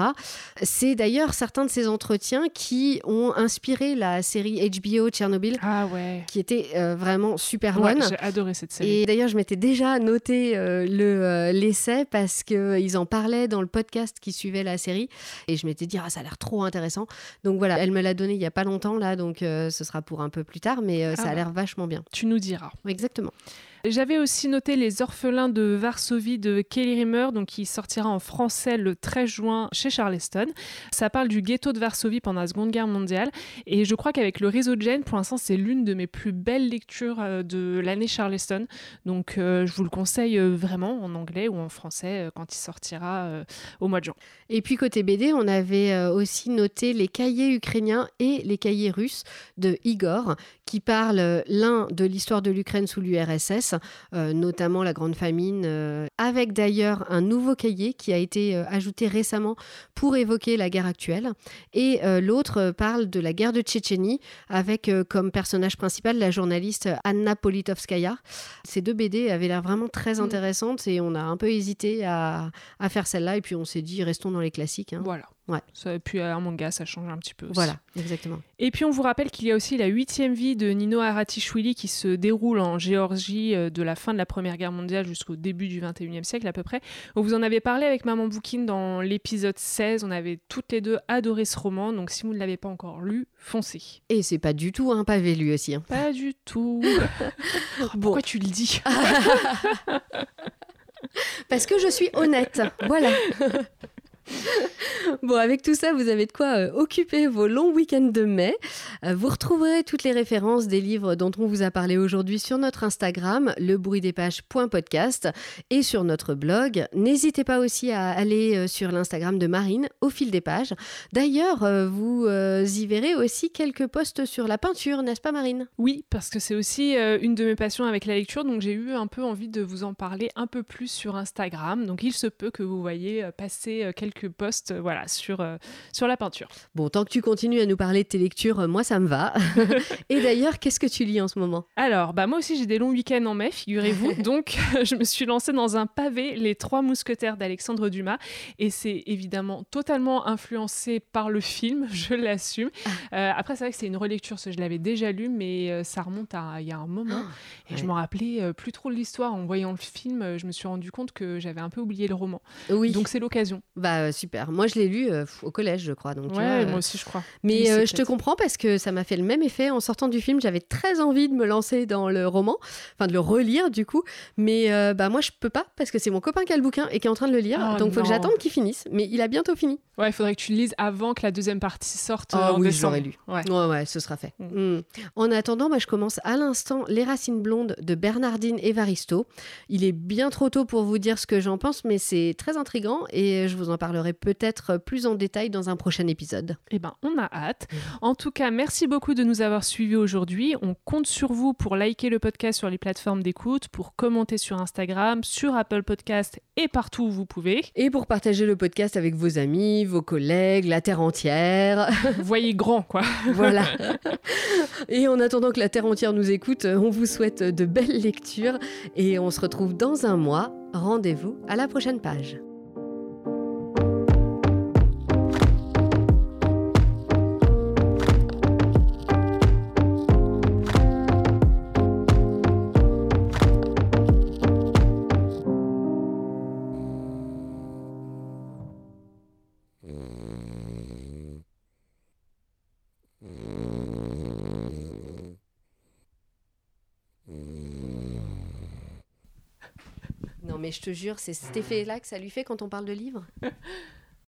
C'est d'ailleurs certains de ces entretiens qui ont inspiré la série HBO Tchernobyl. Ah ouais. Qui était euh, vraiment super Ouais, bonne. j'ai adoré cette série. Et d'ailleurs, je m'étais déjà noté euh, le l'essai parce que ils en parlaient dans le podcast qui suivait la série et je m'étais dit ah ça a l'air trop intéressant. Donc voilà, elle me l'a donné il y a pas longtemps là, donc euh, ce sera pour un peu plus tard, mais euh, ça Ah a bah. l'air vachement bien. Tu nous diras. Exactement. J'avais aussi noté Les Orphelins de Varsovie de Kelly Rimmer, donc qui sortira en français le 13 juin chez Charleston. Ça parle du ghetto de Varsovie pendant la Seconde Guerre mondiale. Et je crois qu'avec le réseau de Jane, pour l'instant, c'est l'une de mes plus belles lectures euh, de l'année Charleston. Donc euh, je vous le conseille euh, vraiment en anglais ou en français quand il sortira au mois de juin. Et puis côté BD, on avait aussi noté les cahiers ukrainiens et les cahiers russes de Igor, qui parlent l'un de l'histoire de l'Ukraine sous l'URSS, euh, notamment la Grande Famine, euh, avec d'ailleurs un nouveau cahier qui a été euh, ajouté récemment pour évoquer la guerre actuelle. Et l'autre parle de la guerre de Tchétchénie, avec comme personnage principal la journaliste Anna Politovskaya. Ces deux BD avaient l'air vraiment très Mm. intéressantes et on a un peu hésité à, à faire celle-là et puis on s'est dit restons dans les classiques. hein. Voilà. Ouais. Ça, et puis euh, un manga, ça change un petit peu aussi. Voilà, exactement. Et puis on vous rappelle qu'il y a aussi la huitième vie de Nino Haratichvili qui se déroule en Géorgie euh, de la fin de la Première Guerre mondiale jusqu'au début du 21e siècle à peu près. On vous en avait parlé avec Maman Boukine dans l'épisode 16. On avait toutes les deux adoré ce roman, donc si vous ne l'avez pas encore lu, foncez. Et c'est pas du tout un pavé lui aussi. hein. Pas du tout. Oh, Bon. Pourquoi tu le dis Parce que je suis honnête. voilà. Bon, avec tout ça, vous avez de quoi euh, occuper vos longs week-ends de mai. Euh, vous retrouverez toutes les références des livres dont on vous a parlé aujourd'hui sur notre Instagram, lebruitdespages.podcast, et sur notre blog. N'hésitez pas aussi à aller euh, sur l'Instagram de Marine, au fil des pages. D'ailleurs, vous y verrez aussi quelques posts sur la peinture, n'est-ce pas Marine? Oui, parce que c'est aussi une de mes passions avec la lecture, donc j'ai eu un peu envie de vous en parler un peu plus sur Instagram. Donc il se peut que vous voyez passer euh, quelques posts euh, voilà, sur, euh, sur la peinture. Bon, tant que tu continues à nous parler de tes lectures, euh, moi ça me va. et d'ailleurs, qu'est-ce que tu lis en ce moment? Alors, bah moi aussi j'ai des longs week-ends en mai, figurez-vous. Donc, je me suis lancée dans un pavé, Les Trois Mousquetaires d'Alexandre Dumas. Et c'est évidemment totalement influencé par le film, je l'assume. Euh, après, c'est vrai que c'est une relecture, je l'avais déjà lu, mais ça remonte à il y a un moment. et je ouais. m'en rappelais plus trop de l'histoire. En voyant le film, je me suis rendu compte que j'avais un peu oublié le roman. Oui. Donc, c'est l'occasion. Bah euh, super. Moi je l'ai lu euh, au collège, je crois. Donc, vois, Ouais, euh, moi aussi, je crois. Mais euh, je te comprends parce que ça m'a fait le même effet en sortant du film. J'avais très envie de me lancer dans le roman, enfin de le relire du coup. Mais euh, bah moi je peux pas parce que c'est mon copain qui a le bouquin et qui est en train de le lire. Oh, donc faut que j'attende qu'il finisse. Mais il a bientôt fini. Ouais, il faudrait que tu le lises avant que la deuxième partie sorte euh, Ah en oui, l'aurais lu. Ouais. Ouais ouais, ce sera fait. Mm. Mm. En attendant, moi je commence à l'instant Les Racines blondes de Bernardine Evaristo. Il est bien trop tôt pour vous dire ce que j'en pense, mais c'est très intrigant et je vous en parlerai peut-être plus en détail dans un prochain épisode. Eh ben, on a hâte. En tout cas, merci beaucoup de nous avoir suivis aujourd'hui. On compte sur vous pour liker le podcast sur les plateformes d'écoute, pour commenter sur Instagram, sur Apple Podcast et partout où vous pouvez. Et pour partager le podcast avec vos amis, vos collègues, la Terre entière. Voyez grand, quoi. voilà. Et en attendant que la Terre entière nous écoute, on vous souhaite de belles lectures et on se retrouve dans un mois. Rendez-vous à la prochaine page. Je te jure, c'est cet effet-là que ça lui fait quand on parle de livres